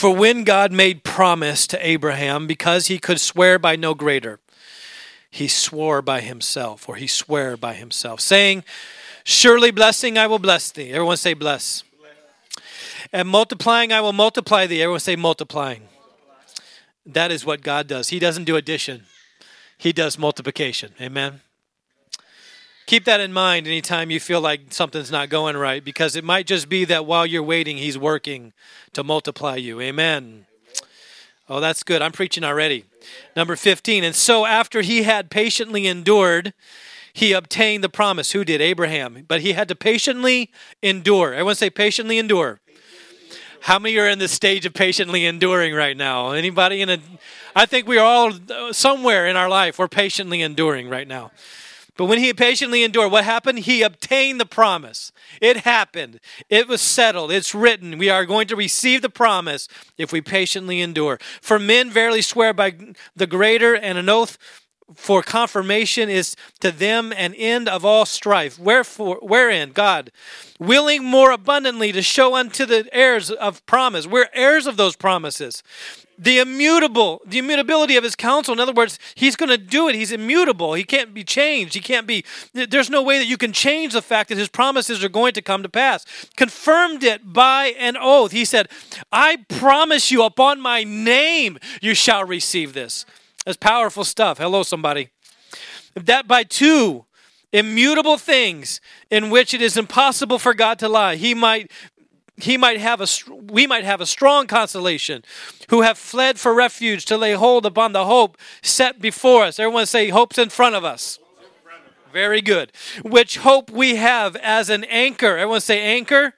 For when God made promise to Abraham, because he could swear by no greater, he swore by himself, or he swore by himself, saying, Surely blessing I will bless thee. Everyone say bless. And multiplying I will multiply thee. Everyone say multiplying. That is what God does. He doesn't do addition, He does multiplication. Amen. Keep that in mind anytime you feel like something's not going right, because it might just be that while you're waiting, He's working to multiply you. Amen. Oh, that's good. I'm preaching already. Number 15. And so after he had patiently endured, he obtained the promise. Who did? Abraham. But he had to patiently endure. Everyone say patiently endure. How many are in the stage of patiently enduring right now? Anybody in a I think we are all somewhere in our life we're patiently enduring right now. But when he patiently endured, what happened? He obtained the promise. It happened. It was settled. It's written. We are going to receive the promise if we patiently endure. For men verily swear by the greater, and an oath for confirmation is to them an end of all strife. Wherefore, wherein God, willing more abundantly to show unto the heirs of promise, we're heirs of those promises the immutable, the immutability of his counsel. In other words, he's going to do it. He's immutable. He can't be changed. He can't be, there's no way that you can change the fact that his promises are going to come to pass. Confirmed it by an oath. He said, I promise you upon my name you shall receive this. That's powerful stuff. Hello, somebody. That by two immutable things in which it is impossible for God to lie, he might he might have a we might have a strong consolation who have fled for refuge to lay hold upon the hope set before us. Everyone say hope's in front of us. Very good. Which hope we have as an anchor. Everyone say anchor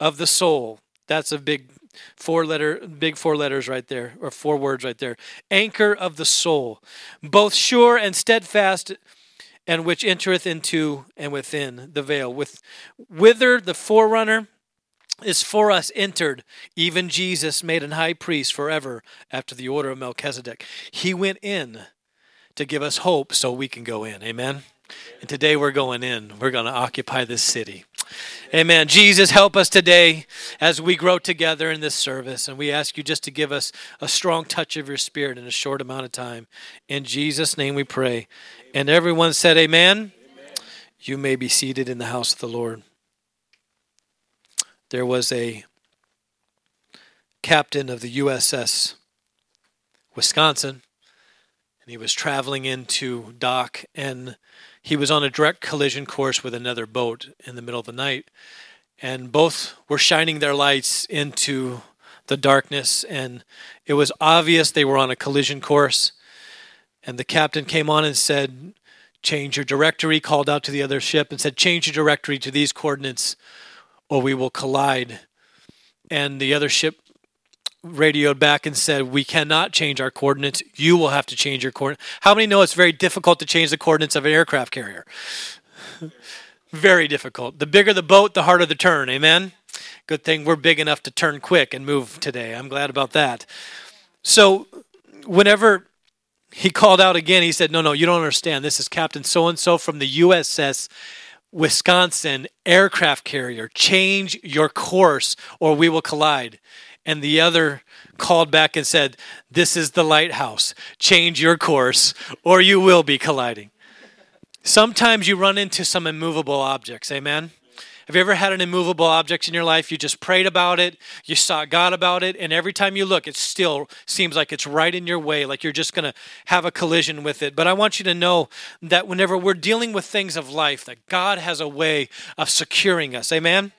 of the soul. That's a big four letter big four letters right there or four words right there. Anchor of the soul. Both sure and steadfast and which entereth into and within the veil. With whither the forerunner is for us entered, even Jesus made an high priest forever after the order of Melchizedek. He went in to give us hope so we can go in. Amen. And today we're going in. We're going to occupy this city. Amen. Jesus, help us today as we grow together in this service. And we ask you just to give us a strong touch of your spirit in a short amount of time. In Jesus' name we pray. And everyone said, Amen. Amen. You may be seated in the house of the Lord there was a captain of the USS Wisconsin, and he was traveling into dock, and he was on a direct collision course with another boat in the middle of the night, and both were shining their lights into the darkness, and it was obvious they were on a collision course. And the captain came on and said, Change your directory, called out to the other ship and said, Change your directory to these coordinates or we will collide. And the other ship radioed back and said, We cannot change our coordinates. You will have to change your coordinates. How many know it's very difficult to change the coordinates of an aircraft carrier? very difficult. The bigger the boat, the harder the turn. Amen? Good thing we're big enough to turn quick and move today. I'm glad about that. So, whenever he called out again, he said, No, no, you don't understand. This is Captain so and so from the USS Wisconsin aircraft carrier, change your course or we will collide. And the other called back and said, This is the lighthouse. Change your course or you will be colliding. Sometimes you run into some immovable objects. Amen. Have you ever had an immovable object in your life? You just prayed about it, you sought God about it, and every time you look, it still seems like it's right in your way, like you're just going to have a collision with it. But I want you to know that whenever we're dealing with things of life, that God has a way of securing us. Amen?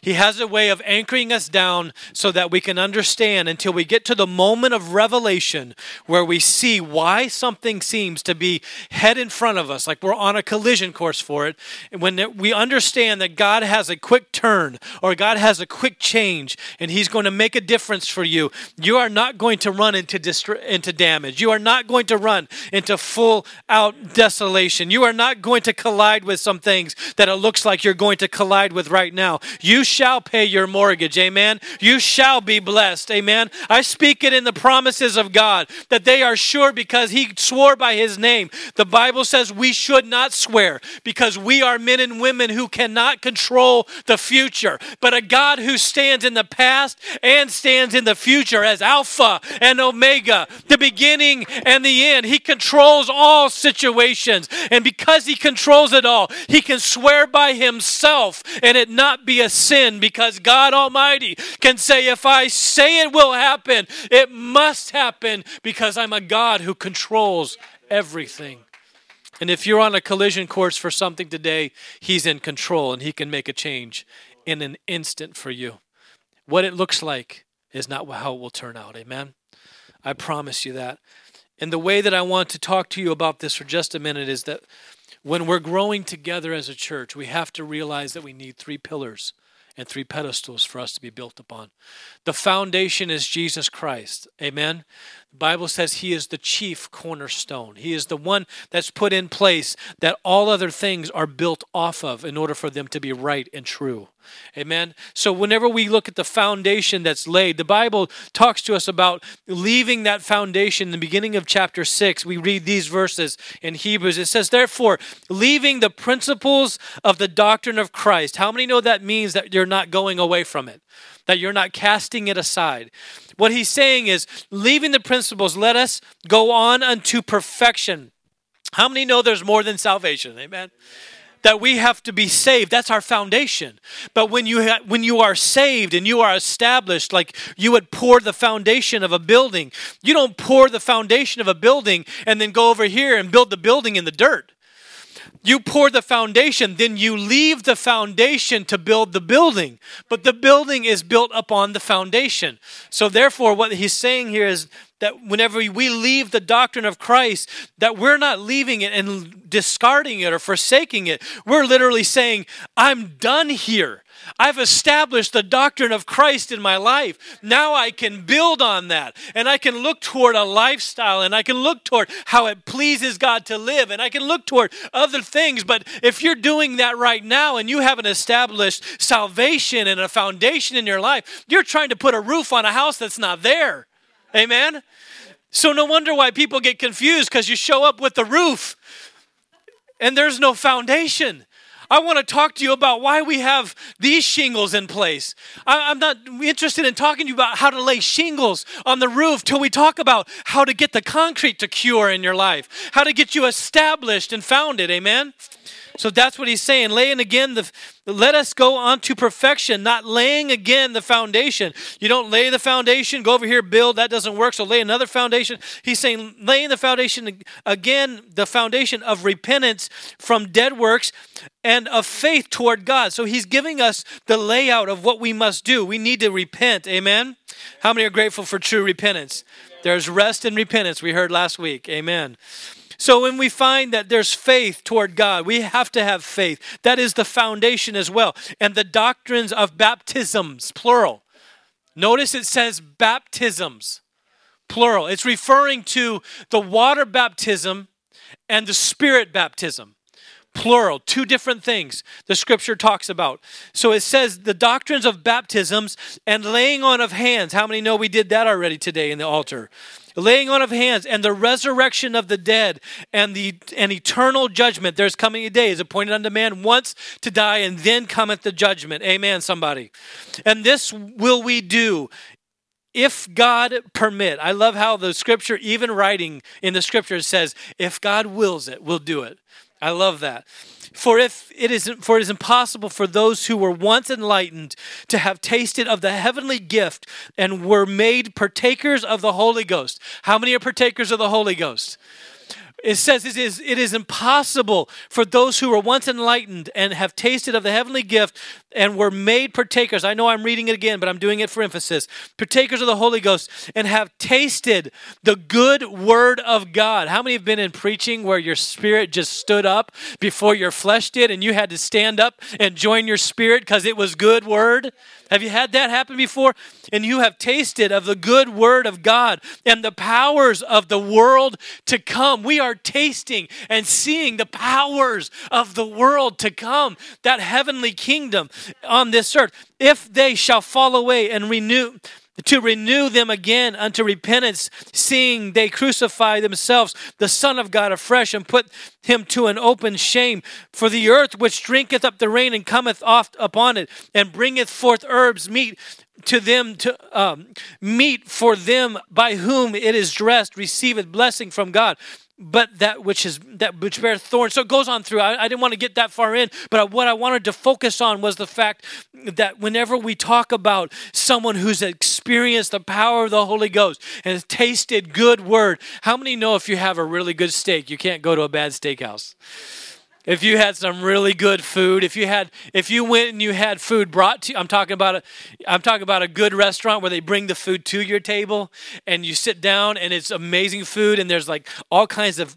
He has a way of anchoring us down so that we can understand until we get to the moment of revelation where we see why something seems to be head in front of us, like we're on a collision course for it. And when we understand that God has a quick turn or God has a quick change and He's going to make a difference for you, you are not going to run into, dist- into damage. You are not going to run into full out desolation. You are not going to collide with some things that it looks like you're going to collide with right now. You shall pay your mortgage. Amen. You shall be blessed. Amen. I speak it in the promises of God that they are sure because He swore by His name. The Bible says we should not swear because we are men and women who cannot control the future, but a God who stands in the past and stands in the future as Alpha and Omega, the beginning and the end. He controls all situations. And because He controls it all, He can swear by Himself and it not be a sin because God Almighty can say, if I say it will happen, it must happen because I'm a God who controls everything. And if you're on a collision course for something today, He's in control and He can make a change in an instant for you. What it looks like is not how it will turn out. Amen. I promise you that. And the way that I want to talk to you about this for just a minute is that when we're growing together as a church, we have to realize that we need three pillars and three pedestals for us to be built upon. The foundation is Jesus Christ. Amen. Bible says he is the chief cornerstone. He is the one that's put in place that all other things are built off of in order for them to be right and true. Amen. So whenever we look at the foundation that's laid, the Bible talks to us about leaving that foundation in the beginning of chapter 6. We read these verses in Hebrews. It says, Therefore, leaving the principles of the doctrine of Christ. How many know that means that you're not going away from it? That you're not casting it aside. What he's saying is, leaving the principles, let us go on unto perfection. How many know there's more than salvation? Amen that we have to be saved that's our foundation but when you ha- when you are saved and you are established like you would pour the foundation of a building you don't pour the foundation of a building and then go over here and build the building in the dirt you pour the foundation, then you leave the foundation to build the building. But the building is built upon the foundation. So, therefore, what he's saying here is that whenever we leave the doctrine of Christ, that we're not leaving it and discarding it or forsaking it. We're literally saying, I'm done here. I've established the doctrine of Christ in my life. Now I can build on that and I can look toward a lifestyle and I can look toward how it pleases God to live and I can look toward other things. But if you're doing that right now and you haven't established salvation and a foundation in your life, you're trying to put a roof on a house that's not there. Amen? So no wonder why people get confused because you show up with the roof and there's no foundation. I want to talk to you about why we have these shingles in place. I, am not interested in talking to you about how to lay shingles on the roof till we talk about how to get the concrete to cure in your life, how to get you established and founded. Amen? So that's what he's saying. Laying again the let us go on to perfection, not laying again the foundation. You don't lay the foundation, go over here, build, that doesn't work, so lay another foundation. He's saying laying the foundation again, the foundation of repentance from dead works and of faith toward God. So he's giving us the layout of what we must do. We need to repent. Amen. How many are grateful for true repentance? There's rest in repentance, we heard last week. Amen. So when we find that there's faith toward God, we have to have faith. That is the foundation as well. And the doctrines of baptisms, plural. Notice it says baptisms, plural. It's referring to the water baptism and the spirit baptism plural, two different things the scripture talks about. So it says the doctrines of baptisms and laying on of hands. How many know we did that already today in the altar? laying on of hands, and the resurrection of the dead, and the and eternal judgment. There's coming a day is appointed unto man once to die, and then cometh the judgment. Amen, somebody. And this will we do if God permit. I love how the scripture, even writing in the scripture, says, if God wills it, we'll do it. I love that. For if it is for it is impossible for those who were once enlightened to have tasted of the heavenly gift and were made partakers of the Holy Ghost. How many are partakers of the Holy Ghost? It says it is, it is impossible for those who were once enlightened and have tasted of the heavenly gift and were made partakers. I know I'm reading it again, but I'm doing it for emphasis. Partakers of the Holy Ghost and have tasted the good word of God. How many have been in preaching where your spirit just stood up before your flesh did and you had to stand up and join your spirit because it was good word? Have you had that happen before? And you have tasted of the good word of God and the powers of the world to come. We are tasting and seeing the powers of the world to come, that heavenly kingdom on this earth. If they shall fall away and renew, to renew them again unto repentance, seeing they crucify themselves, the Son of God afresh, and put him to an open shame. For the earth which drinketh up the rain and cometh oft upon it, and bringeth forth herbs, meat to them to um, meet for them by whom it is dressed, receiveth blessing from God but that which is that which bears thorns. So it goes on through. I, I, didn't want to get that far in, but what I wanted to focus on was the fact that whenever we talk about someone who's experienced the power of the Holy Ghost and tasted good word, how many know if you have a really good steak, you can't go to a bad steakhouse? If you had some really good food if you had if you went and you had food brought to you i'm talking about a i'm talking about a good restaurant where they bring the food to your table and you sit down and it's amazing food and there's like all kinds of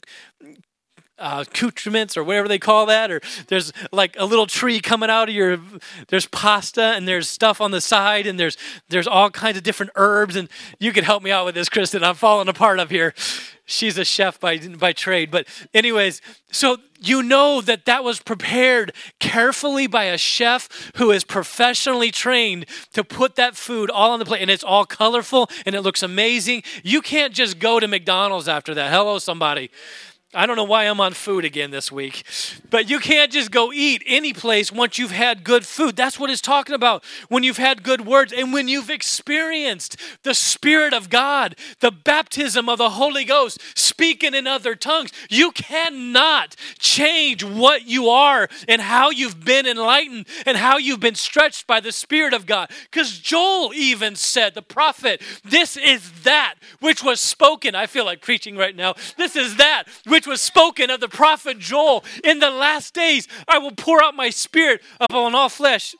accoutrements or whatever they call that, or there's like a little tree coming out of your. There's pasta and there's stuff on the side and there's there's all kinds of different herbs and you could help me out with this, Kristen. I'm falling apart up here she's a chef by by trade but anyways so you know that that was prepared carefully by a chef who is professionally trained to put that food all on the plate and it's all colorful and it looks amazing you can't just go to mcdonald's after that hello somebody I don't know why I'm on food again this week, but you can't just go eat any place once you've had good food. That's what it's talking about. When you've had good words and when you've experienced the Spirit of God, the baptism of the Holy Ghost, speaking in other tongues, you cannot change what you are and how you've been enlightened and how you've been stretched by the Spirit of God. Because Joel even said, the prophet, this is that which was spoken. I feel like preaching right now. This is that which which was spoken of the prophet Joel. In the last days, I will pour out my spirit upon all flesh.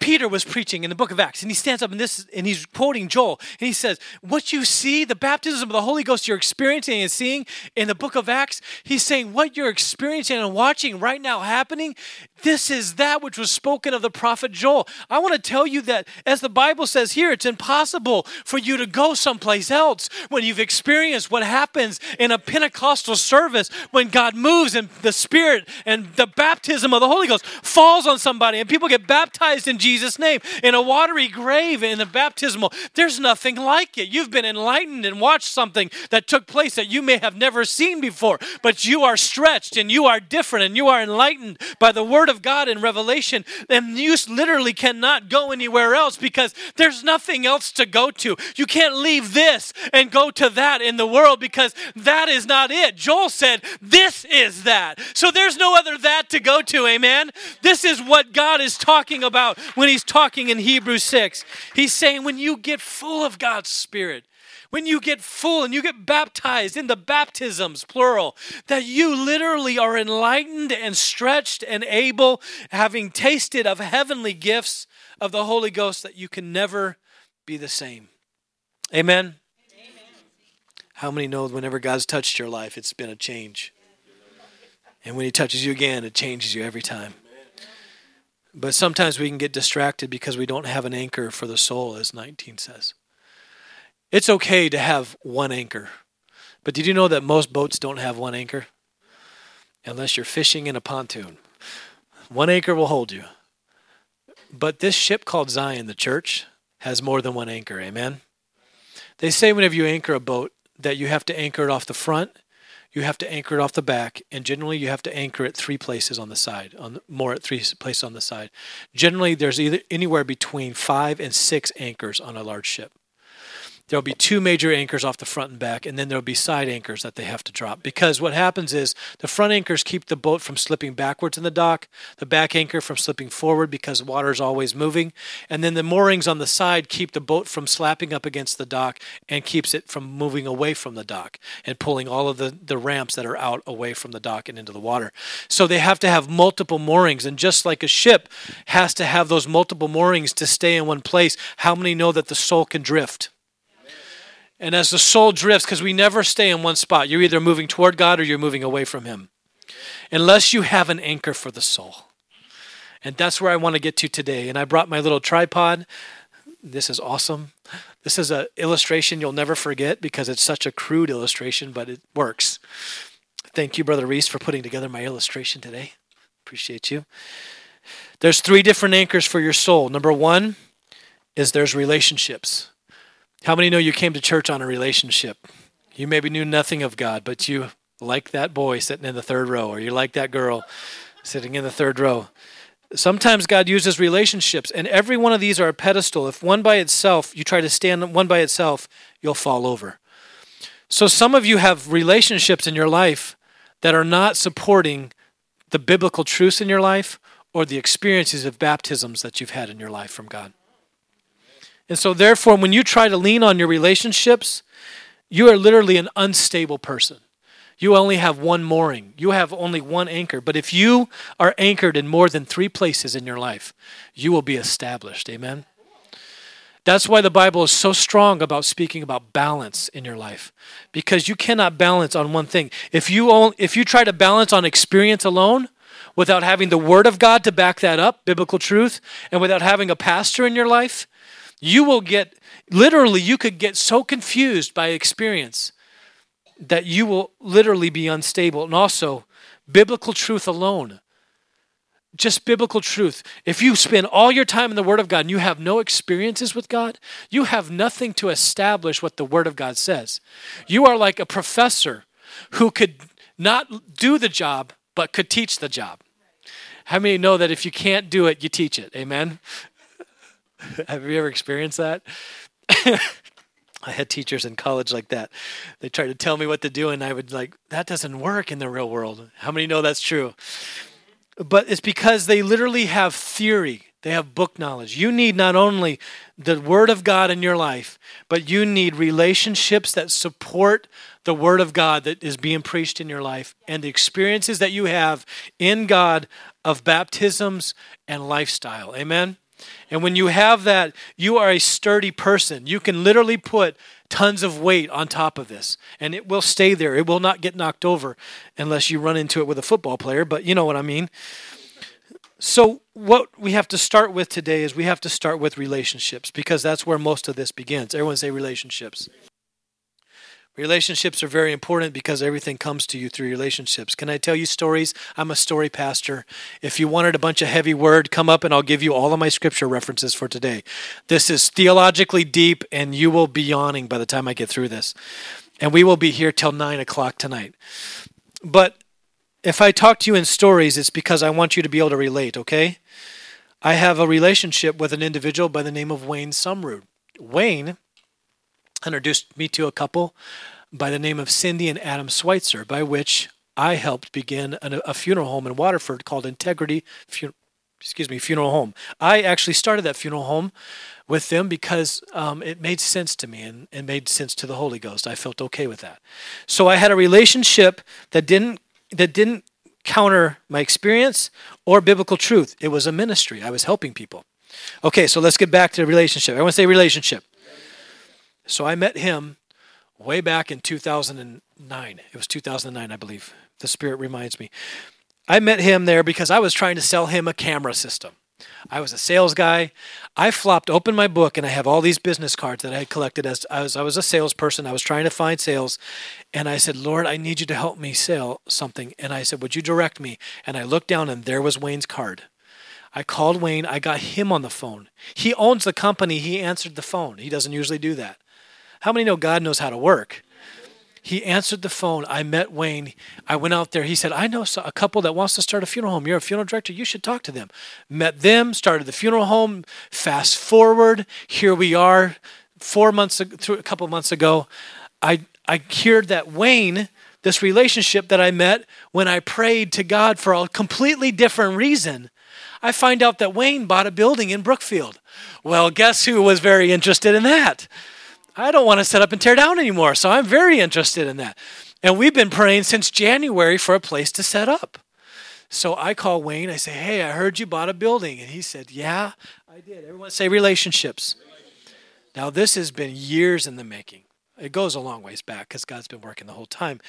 Peter was preaching in the book of Acts, and he stands up and this, and he's quoting Joel, and he says, "What you see, the baptism of the Holy Ghost you're experiencing and seeing in the book of Acts, he's saying what you're experiencing and watching right now happening this is that which was spoken of the prophet Joel. I want to tell you that, as the Bible says here, it's impossible for you to go someplace else when you've experienced what happens in a Pentecostal service when God moves and the Spirit and the baptism of the Holy Ghost falls on somebody and people get baptized in Jesus' name in a watery grave in the baptismal. There's nothing like it. You've been enlightened and watched something that took place that you may have never seen before, but you are stretched and you are different and you are enlightened by the Word of God in Revelation, and you literally cannot go anywhere else because there's nothing else to go to. You can't leave this and go to that in the world because that is not it. Joel said, This is that. So there's no other that to go to, amen? This is what God is talking about when He's talking in Hebrews 6. He's saying, When you get full of God's Spirit, when you get full and you get baptized in the baptisms, plural, that you literally are enlightened and stretched and able, having tasted of heavenly gifts of the Holy Ghost, that you can never be the same. Amen? Amen. How many know whenever God's touched your life, it's been a change? And when He touches you again, it changes you every time. But sometimes we can get distracted because we don't have an anchor for the soul, as 19 says. It's okay to have one anchor. But did you know that most boats don't have one anchor? Unless you're fishing in a pontoon. One anchor will hold you. But this ship called Zion, the church, has more than one anchor. Amen? They say whenever you anchor a boat that you have to anchor it off the front, you have to anchor it off the back, and generally you have to anchor it three places on the side, on the, more at three places on the side. Generally, there's either anywhere between five and six anchors on a large ship. There'll be two major anchors off the front and back, and then there'll be side anchors that they have to drop. Because what happens is the front anchors keep the boat from slipping backwards in the dock, the back anchor from slipping forward because water is always moving, and then the moorings on the side keep the boat from slapping up against the dock and keeps it from moving away from the dock and pulling all of the, the ramps that are out away from the dock and into the water. So they have to have multiple moorings, and just like a ship has to have those multiple moorings to stay in one place, how many know that the soul can drift? And as the soul drifts, because we never stay in one spot, you're either moving toward God or you're moving away from Him. Unless you have an anchor for the soul. And that's where I want to get to today. And I brought my little tripod. This is awesome. This is an illustration you'll never forget because it's such a crude illustration, but it works. Thank you, Brother Reese, for putting together my illustration today. Appreciate you. There's three different anchors for your soul. Number one is there's relationships. How many know you came to church on a relationship? You maybe knew nothing of God, but you like that boy sitting in the third row, or you like that girl sitting in the third row. Sometimes God uses relationships, and every one of these are a pedestal. If one by itself, you try to stand one by itself, you'll fall over. So some of you have relationships in your life that are not supporting the biblical truths in your life or the experiences of baptisms that you've had in your life from God. And so, therefore, when you try to lean on your relationships, you are literally an unstable person. You only have one mooring, you have only one anchor. But if you are anchored in more than three places in your life, you will be established. Amen? That's why the Bible is so strong about speaking about balance in your life because you cannot balance on one thing. If you only, if you try to balance on experience alone without having the word of God to back that up, biblical truth, and without having a pastor in your life, you will get, literally, you could get so confused by experience that you will literally be unstable. And also, biblical truth alone. Just biblical truth. If you spend all your time in the Word of God and you have no experiences with God, you have nothing to establish what the Word of God says. You are like a professor who could not do the job, but could teach the job. How many know that if you can't do it, you teach it? Amen? Have you ever experienced that? I had teachers in college like that. They tried to tell me what to do, and I would like, that doesn't work in the real world. How many know that's true? But it's because they literally have theory, they have book knowledge. You need not only the Word of God in your life, but you need relationships that support the Word of God that is being preached in your life and the experiences that you have in God of baptisms and lifestyle. Amen? And when you have that, you are a sturdy person. You can literally put tons of weight on top of this, and it will stay there. It will not get knocked over unless you run into it with a football player, but you know what I mean. So, what we have to start with today is we have to start with relationships because that's where most of this begins. Everyone say relationships. Relationships are very important because everything comes to you through relationships. Can I tell you stories? I'm a story pastor. If you wanted a bunch of heavy word, come up and I'll give you all of my scripture references for today. This is theologically deep, and you will be yawning by the time I get through this. And we will be here till nine o'clock tonight. But if I talk to you in stories, it's because I want you to be able to relate, okay? I have a relationship with an individual by the name of Wayne Sumrud. Wayne introduced me to a couple by the name of Cindy and Adam Schweitzer, by which I helped begin a, funeral home in Waterford called Integrity excuse me, Funeral Home. I actually started that funeral home with them because um, it made sense to me and it made sense to the Holy Ghost. I felt okay with that. So I had a relationship that didn't that didn't counter my experience or biblical truth. It was a ministry. I was helping people. Okay, so let's get back to the relationship. I want to say relationship. So I met him way back in 2009. It was 2009, I believe. The Spirit reminds me. I met him there because I was trying to sell him a camera system. I was a sales guy. I flopped open my book and I have all these business cards that I had collected as I was, I was a salesperson. I was trying to find sales. And I said, Lord, I need you to help me sell something. And I said, Would you direct me? And I looked down and there was Wayne's card. I called Wayne. I got him on the phone. He owns the company. He answered the phone. He doesn't usually do that. How many know God knows how to work? He answered the phone. I met Wayne. I went out there. He said, I know a couple that wants to start a funeral home. You're a funeral director. You should talk to them. Met them, started the funeral home. Fast forward, here we are four months ag- through a couple months ago, I I heard that Wayne, this relationship that I met when I prayed to God for a completely different reason, I find out that Wayne bought a building in Brookfield. Well, guess who was very interested in that? I don't want to set up and tear down anymore, so I'm very interested in that. And we've been praying since January for a place to set up. So I call Wayne. I say, Hey, I heard you bought a building. And he said, Yeah, I did. Everyone say relationships. Now, this has been years in the making. It goes a long ways back because God's been working the whole time.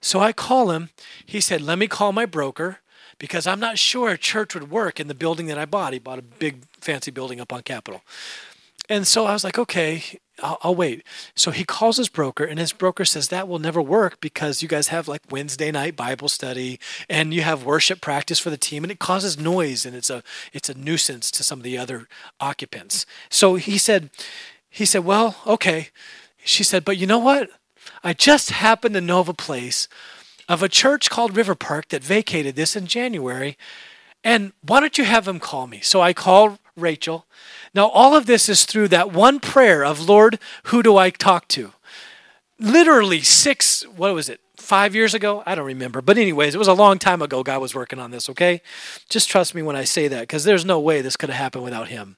So I call him. He said, Let me call my broker because I'm not sure a church would work in the building that I bought. He bought a big, fancy building up on Capitol. And so I was like, okay, I'll, I'll, wait. So he calls his broker, and his broker says that will never work because you guys have like Wednesday night Bible study and you have worship practice for the team, and it causes noise and it's a it's a nuisance to some of the other occupants. So he said, he said, well, okay. She said, but you know what? I just happen to know of a place of a church called River Park that vacated this in January. And why don't you have them call me? So I call Rachel. Now, all of this is through that one prayer of, Lord, who do I talk to? Literally six, what was it, five years ago? I don't remember. But, anyways, it was a long time ago God was working on this, okay? Just trust me when I say that because there's no way this could have happened without Him.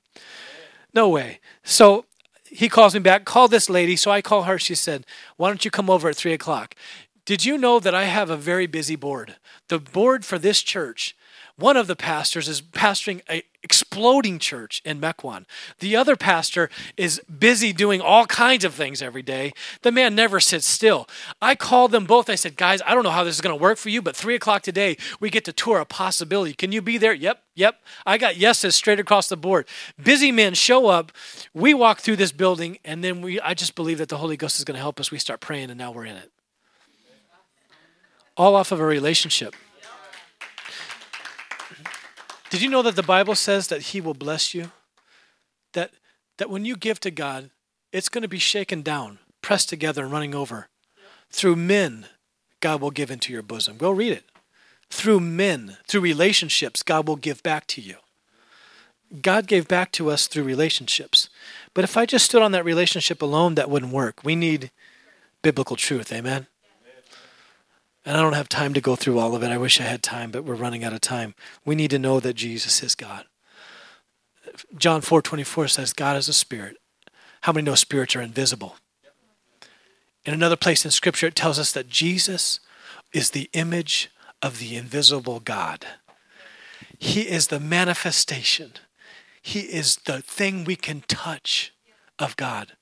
No way. So he calls me back, call this lady. So I call her. She said, Why don't you come over at three o'clock? Did you know that I have a very busy board? The board for this church one of the pastors is pastoring a exploding church in Mequon. The other pastor is busy doing all kinds of things every day. The man never sits still. I called them both. I said, guys, I don't know how this is going to work for you, but three o'clock today, we get to tour a possibility. Can you be there? Yep, yep. I got yeses straight across the board. Busy men show up. We walk through this building, and then we I just believe that the Holy Ghost is going to help us. We start praying, and now we're in it. All off of a relationship. Did you know that the Bible says that He will bless you? That, that when you give to God, it's going to be shaken down, pressed together, and running over. Through men, God will give into your bosom. Go read it. Through men, through relationships, God will give back to you. God gave back to us through relationships. But if I just stood on that relationship alone, that wouldn't work. We need biblical truth. Amen. And I don't have time to go through all of it. I wish I had time, but we're running out of time. We need to know that Jesus is God. John 4:24 says God is a spirit. How many know spirits are invisible? In another place in scripture it tells us that Jesus is the image of the invisible God. He is the manifestation. He is the thing we can touch of God.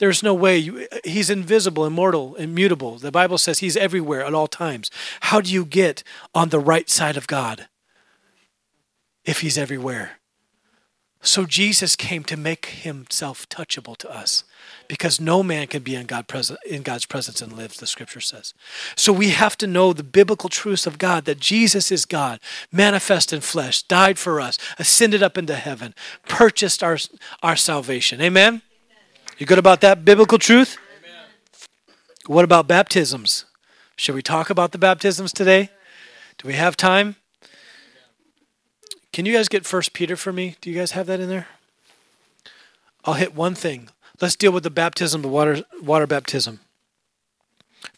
There's no way. You, he's invisible, immortal, immutable. The Bible says he's everywhere at all times. How do you get on the right side of God if he's everywhere? So Jesus came to make himself touchable to us because no man can be in, God in God's presence and live, the scripture says. So we have to know the biblical truths of God that Jesus is God, manifest in flesh, died for us, ascended up into heaven, purchased our, our salvation. Amen? You good about that biblical truth? Amen. What about baptisms? Should we talk about the baptisms today? Do we have time? Can you guys get First Peter for me? Do you guys have that in there? I'll hit one thing. Let's deal with the baptism, the water water baptism.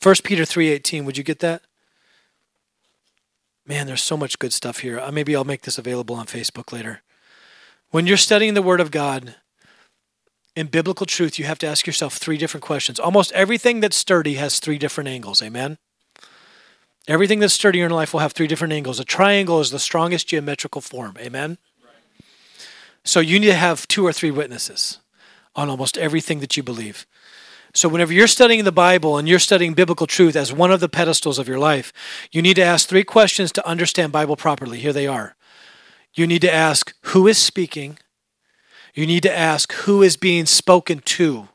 First Peter 3:18, would you get that? Man, there's so much good stuff here. Uh, maybe I'll make this available on Facebook later. When you're studying the word of God, in biblical truth, you have to ask yourself three different questions. Almost everything that's sturdy has three different angles. Amen? Everything that's sturdy in life will have three different angles. A triangle is the strongest geometrical form. Amen? So you need to have two or three witnesses on almost everything that you believe. So, whenever you're studying the Bible and you're studying biblical truth as one of the pedestals of your life, you need to ask three questions to understand Bible properly. Here they are. You need to ask who is speaking, you need to ask who is being spoken to.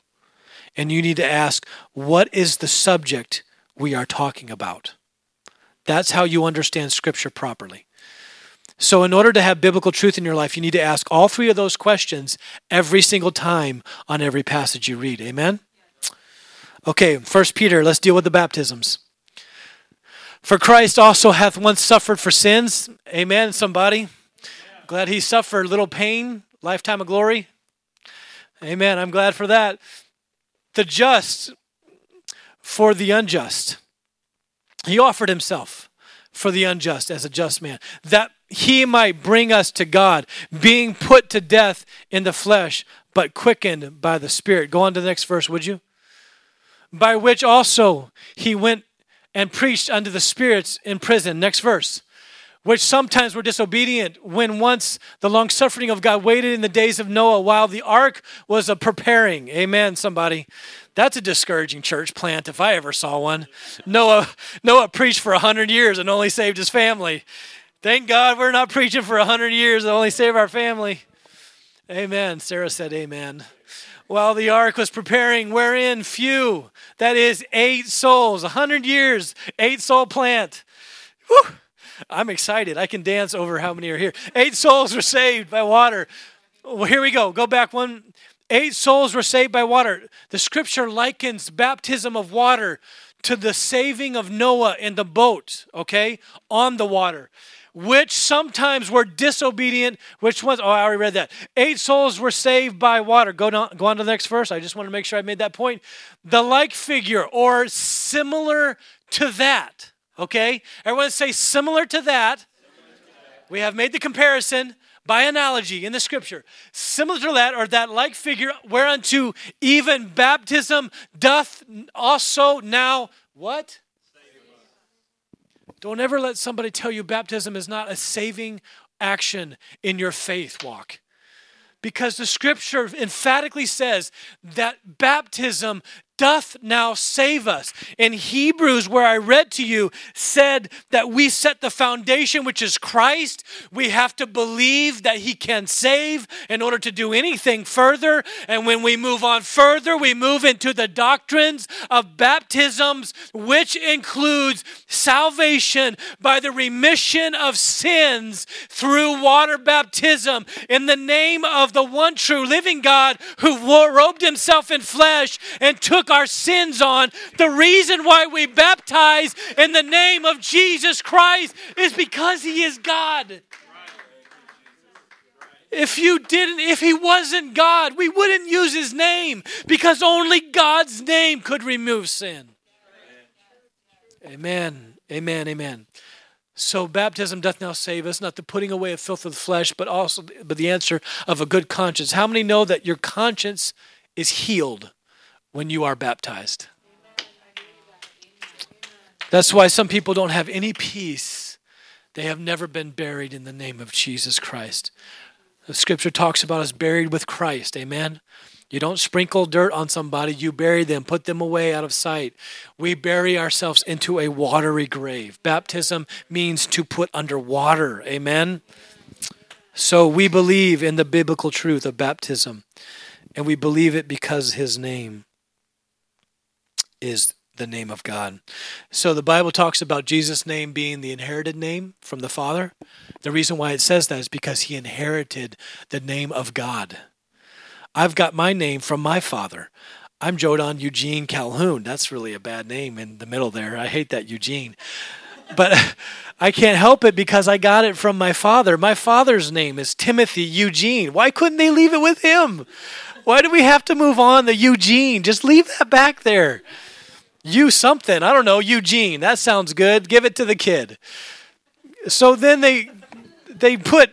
And you need to ask what is the subject we are talking about. That's how you understand Scripture properly. So, in order to have biblical truth in your life, you need to ask all three of those questions every single time on every passage you read. Amen? Okay, First Peter, let's deal with the baptisms. For Christ also hath once suffered for sins. Amen, somebody. Glad he suffered little pain lifetime of glory. Amen. I'm glad for that. The just for the unjust. He offered himself for the unjust as a just man, that he might bring us to God, being put to death in the flesh, but quickened by the Spirit. Go on to the next verse, would you? By which also he went and preached unto the spirits in prison. Next verse which sometimes were disobedient when once the long suffering of God waited in the days of Noah while the ark was a preparing. Amen, somebody. That's a discouraging church plant if I ever saw one. Noah, Noah preached for 100 years and only saved his family. Thank God we're not preaching for 100 years and only save our family. Amen. Sarah said, Amen. While the ark was preparing, wherein few, that is, eight souls, a 100 years, eight soul plant. Whew I'm excited. I can dance over how many are here. Eight souls were saved by water. Well, here we go. Go back one. Eight souls were saved by water. The scripture likens baptism of water to the saving of Noah in the boat, okay, on the water, which sometimes were disobedient. Which ones? Oh, I already read that. Eight souls were saved by water. Go, down, go on to the next verse. I just want to make sure I made that point. The like figure or similar to that Okay? Everyone say similar to that. We have made the comparison by analogy in the scripture. Similar to that, or that like figure, whereunto even baptism doth also now what? Don't ever let somebody tell you baptism is not a saving action in your faith walk because the scripture emphatically says that baptism doth now save us. In Hebrews, where I read to you, said that we set the foundation, which is Christ. We have to believe that He can save in order to do anything further. And when we move on further, we move into the doctrines of baptisms, which includes salvation by the remission of sins through water baptism in the name of the one true living God who robed Himself in flesh and took took our sins on. The reason why we baptize in the name of Jesus Christ is because He is God. If you didn't, if he wasn't God, we wouldn't use his name because only God's name could remove sin. Amen. Amen. Amen. So baptism doth now save us, not the putting away of filth of the flesh, but also but the answer of a good conscience. How many know that your conscience is healed when you are baptized. That's why some people don't have any peace. They have never been buried in the name of Jesus Christ. The scripture talks about us buried with Christ. Amen. You don't sprinkle dirt on somebody, you bury them, put them away out of sight. We bury ourselves into a watery grave. Baptism means to put under water. Amen. So we believe in the biblical truth of baptism, and we believe it because his name is the name of God. So the Bible talks about Jesus' name being the inherited name from the Father. The reason why it says that is because he inherited the name of God. I've got my name from my father. I'm Jodan Eugene Calhoun. That's really a bad name in the middle there. I hate that Eugene. But I can't help it because I got it from my father. My father's name is Timothy Eugene. Why couldn't they leave it with him? Why do we have to move on the Eugene? Just leave that back there. You something. I don't know, Eugene. That sounds good. Give it to the kid. So then they they put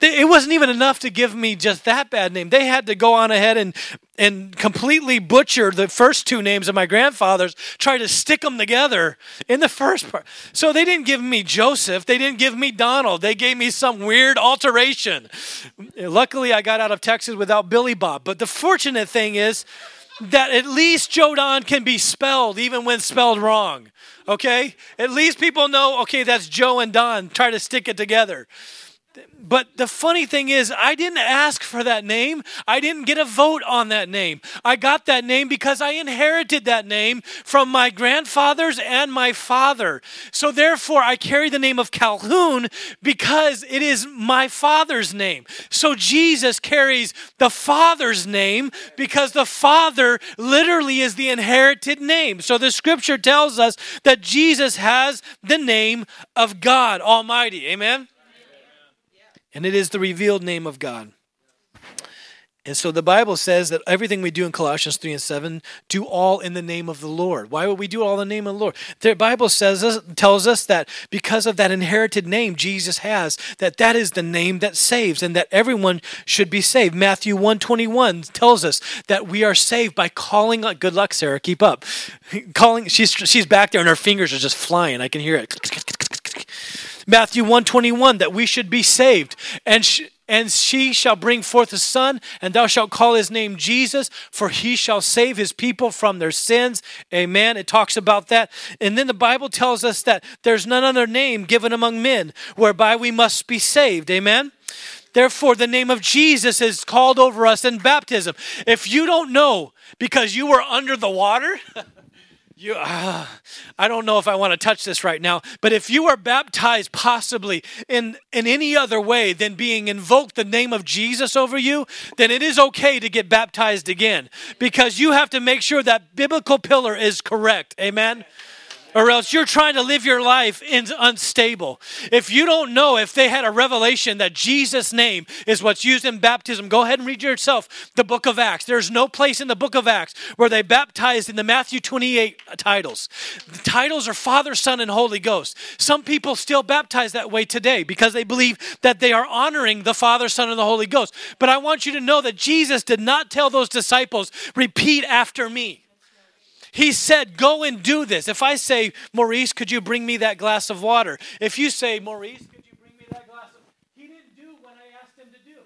it wasn't even enough to give me just that bad name. They had to go on ahead and and completely butcher the first two names of my grandfathers, try to stick them together in the first part. So they didn't give me Joseph, they didn't give me Donald. They gave me some weird alteration. Luckily I got out of Texas without Billy Bob. But the fortunate thing is that at least Jodan can be spelled even when spelled wrong. Okay? At least people know, okay, that's Joe and Don. Try to stick it together. But the funny thing is, I didn't ask for that name. I didn't get a vote on that name. I got that name because I inherited that name from my grandfathers and my father. So therefore, I carry the name of Calhoun because it is my father's name. So Jesus carries the father's name because the father literally is the inherited name. So the scripture tells us that Jesus has the name of God Almighty. Amen and it is the revealed name of God. And so the Bible says that everything we do in Colossians 3 and 7, do all in the name of the Lord. Why would we do all in the name of the Lord? The Bible says tells us that because of that inherited name Jesus has, that that is the name that saves and that everyone should be saved. Matthew 121 tells us that we are saved by calling good luck Sarah, keep up. Calling she's she's back there and her fingers are just flying. I can hear it. Matthew 121 that we should be saved and and she shall bring forth a son, and thou shalt call his name Jesus, for he shall save his people from their sins. Amen. It talks about that. And then the Bible tells us that there's none other name given among men whereby we must be saved. Amen. Therefore, the name of Jesus is called over us in baptism. If you don't know because you were under the water, You, uh, I don't know if I want to touch this right now, but if you are baptized possibly in, in any other way than being invoked the name of Jesus over you, then it is okay to get baptized again because you have to make sure that biblical pillar is correct. Amen or else you're trying to live your life in unstable. If you don't know if they had a revelation that Jesus' name is what's used in baptism, go ahead and read yourself the book of Acts. There's no place in the book of Acts where they baptized in the Matthew 28 titles. The titles are Father, Son, and Holy Ghost. Some people still baptize that way today because they believe that they are honoring the Father, Son, and the Holy Ghost. But I want you to know that Jesus did not tell those disciples, repeat after me. He said, Go and do this. If I say, Maurice, could you bring me that glass of water? If you say, Maurice, could you bring me that glass of He didn't do what I asked him to do.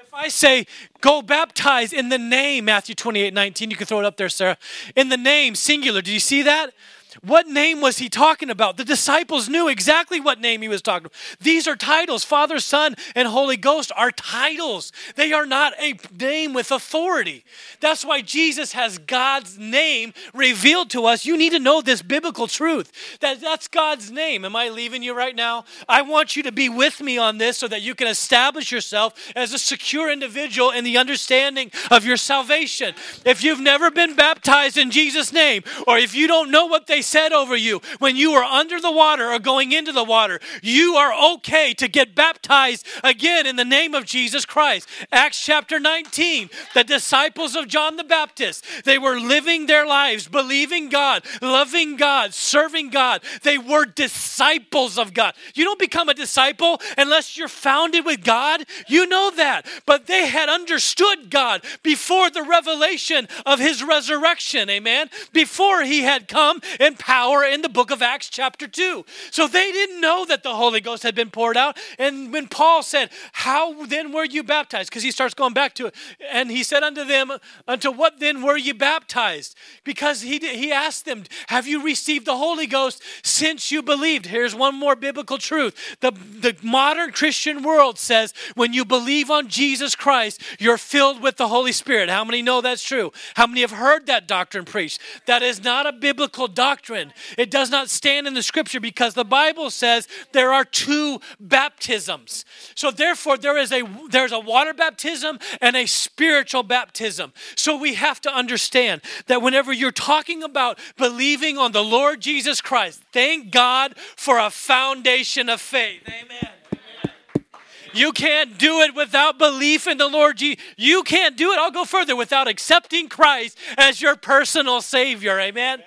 If I say, Go baptize in the name, Matthew 28 19, you can throw it up there, Sarah. In the name, singular. Do you see that? What name was he talking about? The disciples knew exactly what name he was talking about. These are titles. Father, Son, and Holy Ghost are titles. They are not a name with authority. That's why Jesus has God's name revealed to us. You need to know this biblical truth that that's God's name. Am I leaving you right now? I want you to be with me on this so that you can establish yourself as a secure individual in the understanding of your salvation. If you've never been baptized in Jesus' name, or if you don't know what they said over you when you are under the water or going into the water. You are okay to get baptized again in the name of Jesus Christ. Acts chapter 19, the disciples of John the Baptist, they were living their lives, believing God, loving God, serving God. They were disciples of God. You don't become a disciple unless you're founded with God. You know that. But they had understood God before the revelation of his resurrection. Amen. Before he had come and and power in the book of Acts, chapter 2. So they didn't know that the Holy Ghost had been poured out. And when Paul said, How then were you baptized? Because he starts going back to it. And he said unto them, Unto what then were you baptized? Because he, he asked them, Have you received the Holy Ghost since you believed? Here's one more biblical truth. The, the modern Christian world says, When you believe on Jesus Christ, you're filled with the Holy Spirit. How many know that's true? How many have heard that doctrine preached? That is not a biblical doctrine doctrine. It does not stand in the scripture because the Bible says there are two baptisms. So therefore there is a there's a water baptism and a spiritual baptism. So we have to understand that whenever you're talking about believing on the Lord Jesus Christ, thank God for a foundation of faith. Amen. You can't do it without belief in the Lord Jesus. You can't do it, I'll go further, without accepting Christ as your personal Savior. Amen.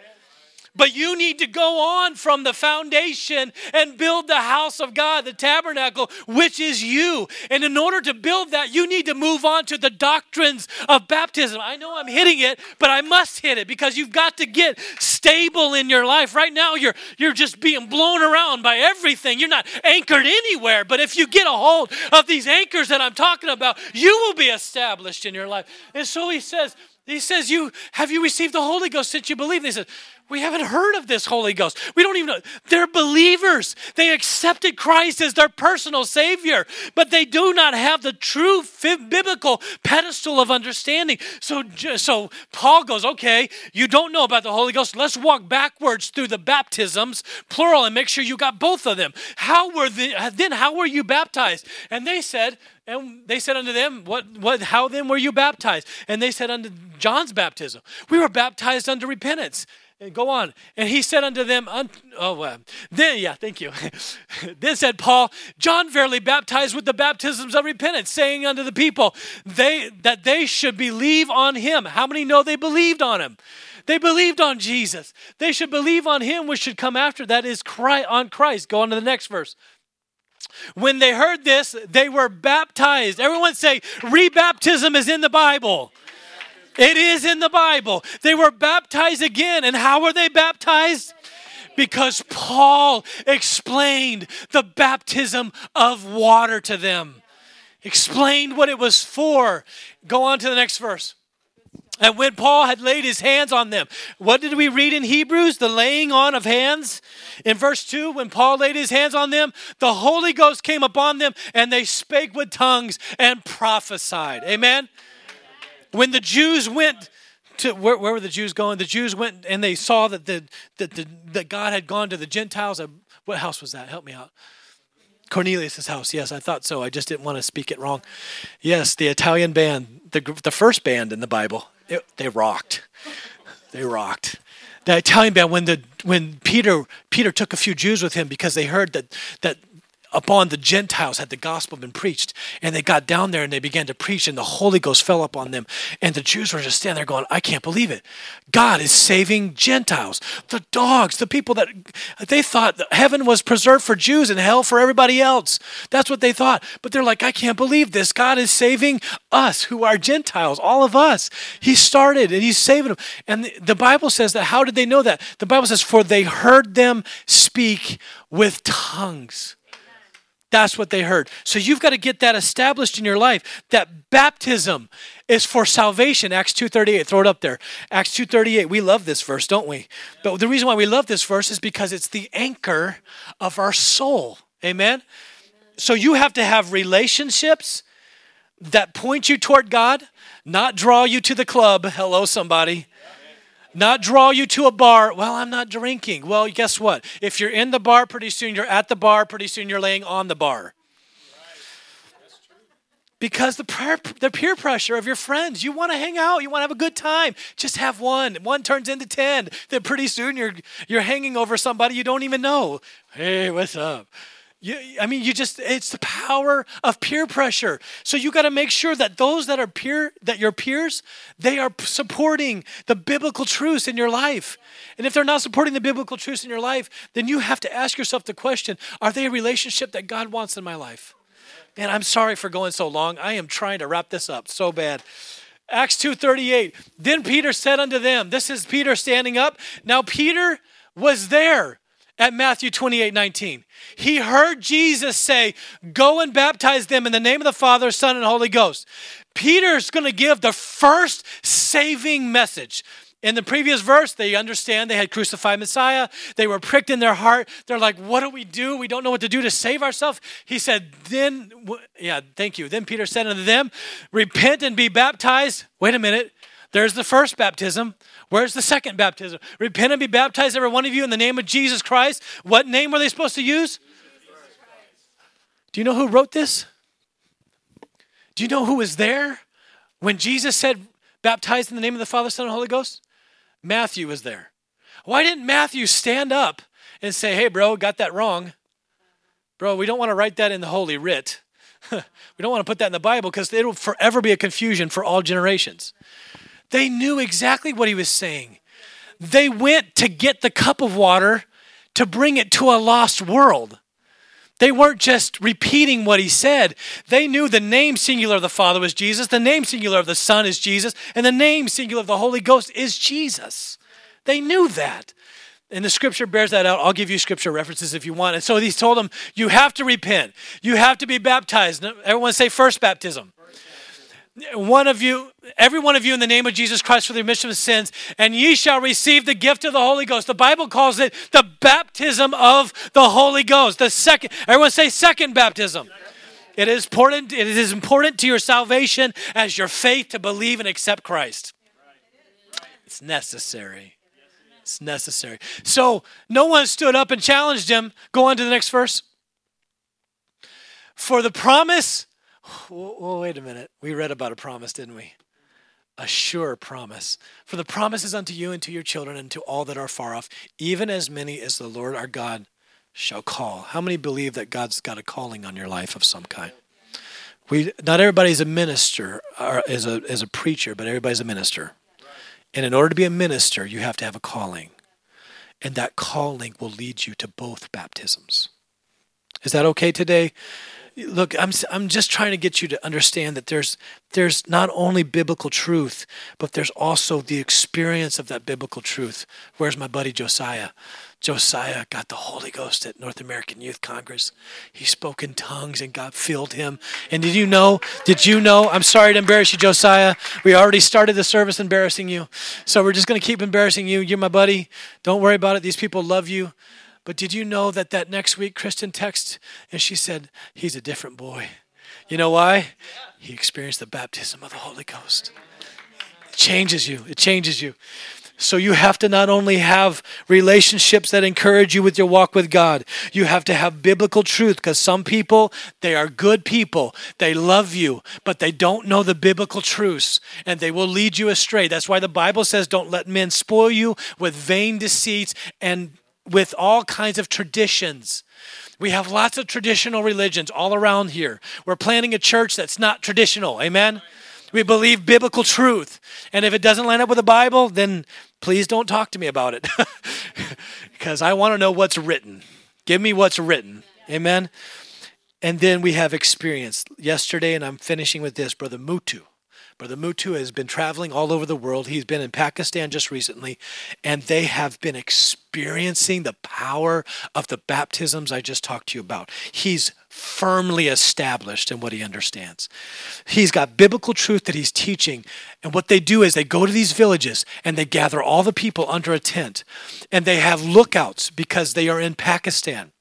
But you need to go on from the foundation and build the house of God, the tabernacle, which is you. And in order to build that, you need to move on to the doctrines of baptism. I know I'm hitting it, but I must hit it because you've got to get stable in your life. Right now, you're, you're just being blown around by everything. You're not anchored anywhere. But if you get a hold of these anchors that I'm talking about, you will be established in your life. And so he says, he says, "You have you received the Holy Ghost since you believe?" They said, we haven't heard of this Holy Ghost. We don't even know. They're believers. They accepted Christ as their personal Savior, but they do not have the true biblical pedestal of understanding. So, so Paul goes, okay, you don't know about the Holy Ghost. Let's walk backwards through the baptisms, plural, and make sure you got both of them. How were the, uh, then? How were you baptized? And they said, And they said unto them, what, what, How then were you baptized? And they said unto John's baptism, We were baptized unto repentance. Go on. And he said unto them, Oh, uh, then, yeah, thank you. then said Paul, John verily baptized with the baptisms of repentance, saying unto the people, they that they should believe on him. How many know they believed on him? They believed on Jesus. They should believe on him, which should come after. That is Christ, on Christ. Go on to the next verse. When they heard this, they were baptized. Everyone say, rebaptism is in the Bible. It is in the Bible. They were baptized again. And how were they baptized? Because Paul explained the baptism of water to them, explained what it was for. Go on to the next verse. And when Paul had laid his hands on them, what did we read in Hebrews? The laying on of hands. In verse 2, when Paul laid his hands on them, the Holy Ghost came upon them and they spake with tongues and prophesied. Amen? When the Jews went to where, where were the Jews going? The Jews went and they saw that the that the that God had gone to the Gentiles. What house was that? Help me out. Cornelius' house. Yes, I thought so. I just didn't want to speak it wrong. Yes, the Italian band, the the first band in the Bible. It, they rocked. They rocked. The Italian band when the when Peter Peter took a few Jews with him because they heard that that upon the Gentiles had the gospel been preached. And they got down there and they began to preach, and the Holy Ghost fell upon them. And the Jews were just standing there going, I can't believe it. God is saving Gentiles. The dogs, the people that they thought heaven was preserved for Jews and hell for everybody else. That's what they thought. But they're like, I can't believe this. God is saving us who are Gentiles, all of us. He started and He's saving them. And the Bible says that how did they know that? The Bible says, For they heard them speak with tongues. That's what they heard. So you've got to get that established in your life. That baptism is for salvation. Acts 2:38. Throw it up there. Acts 2:38. We love this verse, don't we? But the reason why we love this verse is because it's the anchor of our soul. Amen. So you have to have relationships that point you toward God, not draw you to the club. Hello somebody not draw you to a bar. Well, I'm not drinking. Well, guess what? If you're in the bar, pretty soon you're at the bar, pretty soon you're laying on the bar. Because the, prayer, the peer pressure of your friends, you want to hang out, you want to have a good time. Just have one. One turns into 10. Then pretty soon you're, you're hanging over somebody you don't even know. Hey, what's up? You, I mean, you just, it's the power of peer pressure. So you got to make sure that those that are peer, that your peers, they are supporting the biblical truths in your life. And if they're not supporting the biblical truths in your life, then you have to ask yourself the question are they a relationship that God wants in my life? Man, I'm sorry for going so long. I am trying to wrap this up so bad. Acts 2:38. Then Peter said unto them, this is Peter standing up. Now Peter was there at Matthew 28 19. He heard Jesus say, Go and baptize them in the name of the Father, Son, and Holy Ghost. Peter's going to give the first saving message. In the previous verse, they understand they had crucified Messiah. They were pricked in their heart. They're like, What do we do? We don't know what to do to save ourselves. He said, Then, yeah, thank you. Then Peter said unto them, Repent and be baptized. Wait a minute. There's the first baptism. Where's the second baptism? Repent and be baptized, every one of you, in the name of Jesus Christ. What name were they supposed to use? Do you know who wrote this? Do you know who was there when Jesus said, baptized in the name of the Father, Son, and Holy Ghost? Matthew was there. Why didn't Matthew stand up and say, hey, bro, got that wrong? Bro, we don't want to write that in the Holy Writ. we don't want to put that in the Bible because it'll forever be a confusion for all generations. They knew exactly what he was saying. They went to get the cup of water to bring it to a lost world. They weren't just repeating what he said. They knew the name singular of the Father was Jesus, the name singular of the Son is Jesus, and the name singular of the Holy Ghost is Jesus. They knew that. And the scripture bears that out. I'll give you scripture references if you want. And so he told them, You have to repent. You have to be baptized. Everyone say first baptism one of you, every one of you in the name of Jesus Christ for the remission of sins, and ye shall receive the gift of the Holy Ghost. The Bible calls it the baptism of the Holy Ghost. The second, everyone say second baptism. It is important, it is important to your salvation as your faith to believe and accept Christ. It's necessary. It's necessary. So no one stood up and challenged him. Go on to the next verse. For the promise Oh, wait a minute. We read about a promise, didn't we? A sure promise. For the promise is unto you and to your children and to all that are far off, even as many as the Lord our God shall call. How many believe that God's got a calling on your life of some kind? We not everybody's a minister or is a is a preacher, but everybody's a minister. And in order to be a minister, you have to have a calling. And that calling will lead you to both baptisms. Is that okay today? Look, I'm I'm just trying to get you to understand that there's there's not only biblical truth, but there's also the experience of that biblical truth. Where's my buddy Josiah? Josiah got the Holy Ghost at North American Youth Congress. He spoke in tongues and God filled him. And did you know? Did you know? I'm sorry to embarrass you, Josiah. We already started the service embarrassing you. So we're just going to keep embarrassing you. You're my buddy. Don't worry about it. These people love you. But did you know that that next week Kristen texted and she said, He's a different boy. You know why? He experienced the baptism of the Holy Ghost. It changes you. It changes you. So you have to not only have relationships that encourage you with your walk with God, you have to have biblical truth because some people, they are good people. They love you, but they don't know the biblical truths and they will lead you astray. That's why the Bible says don't let men spoil you with vain deceits and with all kinds of traditions. We have lots of traditional religions all around here. We're planning a church that's not traditional. Amen. We believe biblical truth. And if it doesn't line up with the Bible, then please don't talk to me about it because I want to know what's written. Give me what's written. Amen. And then we have experience. Yesterday, and I'm finishing with this, Brother Mutu. Brother Mutu has been traveling all over the world. He's been in Pakistan just recently, and they have been experiencing the power of the baptisms I just talked to you about. He's firmly established in what he understands. He's got biblical truth that he's teaching. And what they do is they go to these villages and they gather all the people under a tent and they have lookouts because they are in Pakistan.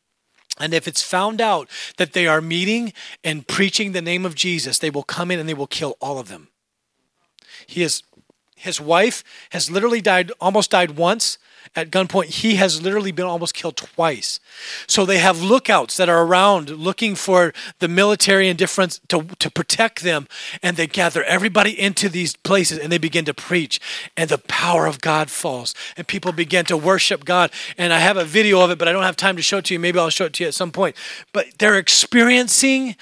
And if it's found out that they are meeting and preaching the name of Jesus, they will come in and they will kill all of them. He is his wife has literally died almost died once at gunpoint. He has literally been almost killed twice. So they have lookouts that are around looking for the military and different to, to protect them. And they gather everybody into these places and they begin to preach. And the power of God falls. And people begin to worship God. And I have a video of it, but I don't have time to show it to you. Maybe I'll show it to you at some point. But they're experiencing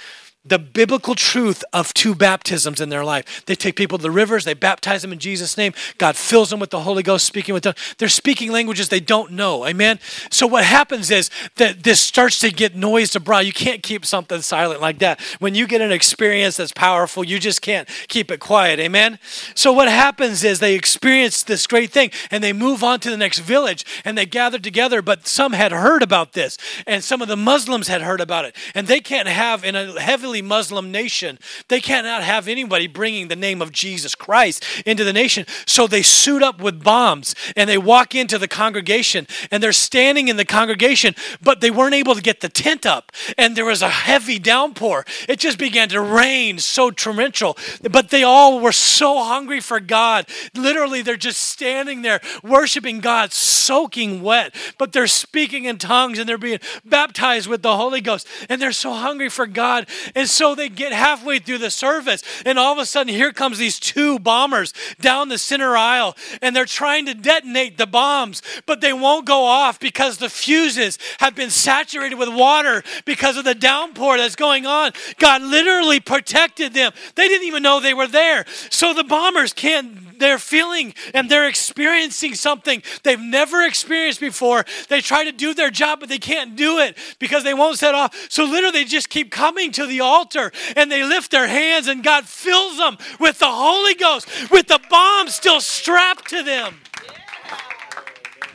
the biblical truth of two baptisms in their life. They take people to the rivers, they baptize them in Jesus' name. God fills them with the Holy Ghost, speaking with them. They're speaking languages they don't know. Amen. So what happens is that this starts to get noised abroad. You can't keep something silent like that. When you get an experience that's powerful, you just can't keep it quiet. Amen. So what happens is they experience this great thing and they move on to the next village and they gather together, but some had heard about this and some of the Muslims had heard about it. And they can't have in a heavily Muslim nation. They cannot have anybody bringing the name of Jesus Christ into the nation. So they suit up with bombs and they walk into the congregation and they're standing in the congregation, but they weren't able to get the tent up. And there was a heavy downpour. It just began to rain so torrential. But they all were so hungry for God. Literally, they're just standing there worshiping God, soaking wet, but they're speaking in tongues and they're being baptized with the Holy Ghost. And they're so hungry for God. And and so they get halfway through the service, and all of a sudden, here comes these two bombers down the center aisle, and they're trying to detonate the bombs, but they won't go off because the fuses have been saturated with water because of the downpour that's going on. God literally protected them. They didn't even know they were there. So the bombers can't they're feeling and they're experiencing something they've never experienced before. They try to do their job, but they can't do it because they won't set off. So literally, they just keep coming to the altar and they lift their hands, and God fills them with the Holy Ghost, with the bomb still strapped to them.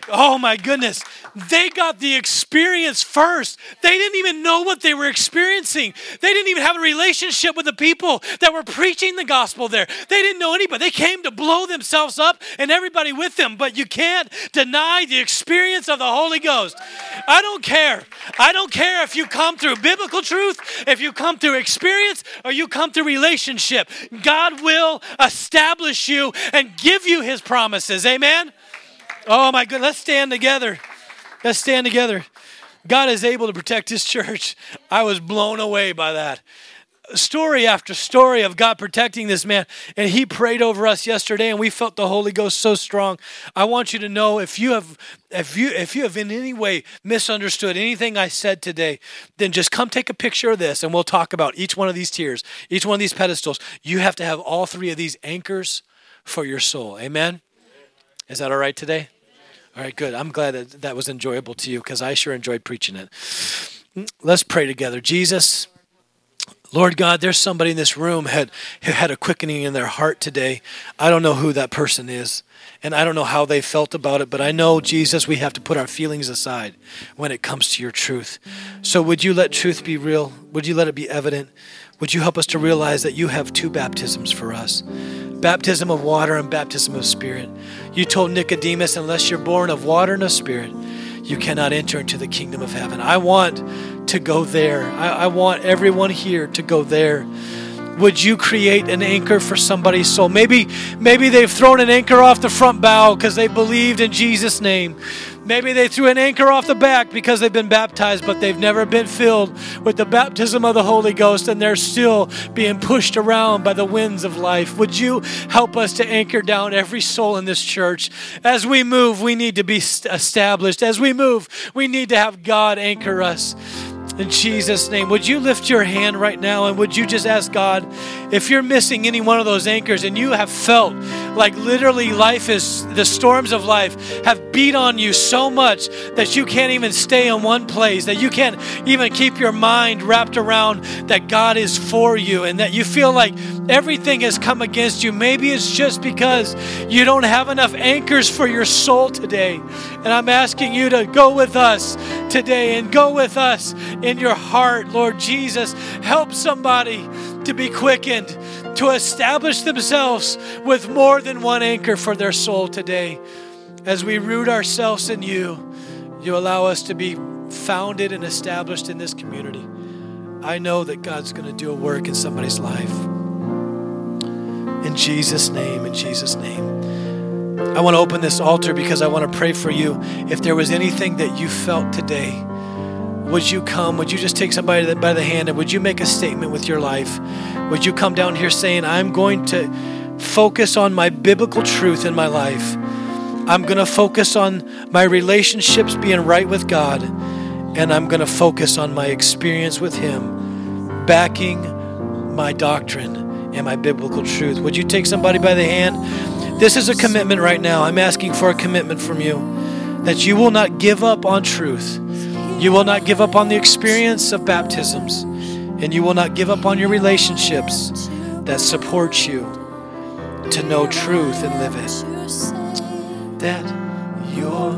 Oh my goodness. They got the experience first. They didn't even know what they were experiencing. They didn't even have a relationship with the people that were preaching the gospel there. They didn't know anybody. They came to blow themselves up and everybody with them. But you can't deny the experience of the Holy Ghost. I don't care. I don't care if you come through biblical truth, if you come through experience, or you come through relationship. God will establish you and give you his promises. Amen. Oh my God, let's stand together. Let's stand together. God is able to protect his church. I was blown away by that. story after story of God protecting this man. And he prayed over us yesterday, and we felt the Holy Ghost so strong. I want you to know if you have if you if you have in any way misunderstood anything I said today, then just come take a picture of this and we'll talk about each one of these tiers, each one of these pedestals. You have to have all three of these anchors for your soul. Amen. Is that all right today? All right, good. I'm glad that that was enjoyable to you because I sure enjoyed preaching it. Let's pray together. Jesus, Lord God, there's somebody in this room had had a quickening in their heart today. I don't know who that person is, and I don't know how they felt about it, but I know Jesus, we have to put our feelings aside when it comes to your truth. So would you let truth be real? Would you let it be evident? Would you help us to realize that you have two baptisms for us? baptism of water and baptism of spirit. You told Nicodemus, unless you're born of water and of spirit, you cannot enter into the kingdom of heaven. I want to go there. I, I want everyone here to go there would you create an anchor for somebody's soul maybe maybe they've thrown an anchor off the front bow because they believed in jesus name Maybe they threw an anchor off the back because they've been baptized, but they've never been filled with the baptism of the Holy Ghost and they're still being pushed around by the winds of life. Would you help us to anchor down every soul in this church? As we move, we need to be established. As we move, we need to have God anchor us. In Jesus' name, would you lift your hand right now and would you just ask God if you're missing any one of those anchors and you have felt like literally life is, the storms of life have beat on you so much that you can't even stay in one place, that you can't even keep your mind wrapped around that God is for you and that you feel like everything has come against you. Maybe it's just because you don't have enough anchors for your soul today. And I'm asking you to go with us today and go with us in your heart, Lord Jesus. Help somebody to be quickened, to establish themselves with more than one anchor for their soul today. As we root ourselves in you, you allow us to be founded and established in this community. I know that God's going to do a work in somebody's life. In Jesus' name, in Jesus' name. I want to open this altar because I want to pray for you. If there was anything that you felt today, would you come? Would you just take somebody by the hand and would you make a statement with your life? Would you come down here saying, I'm going to focus on my biblical truth in my life? I'm going to focus on my relationships being right with God, and I'm going to focus on my experience with Him, backing my doctrine and my biblical truth. Would you take somebody by the hand? This is a commitment right now. I'm asking for a commitment from you that you will not give up on truth you will not give up on the experience of baptisms, and you will not give up on your relationships that support you to know truth and live it. That you're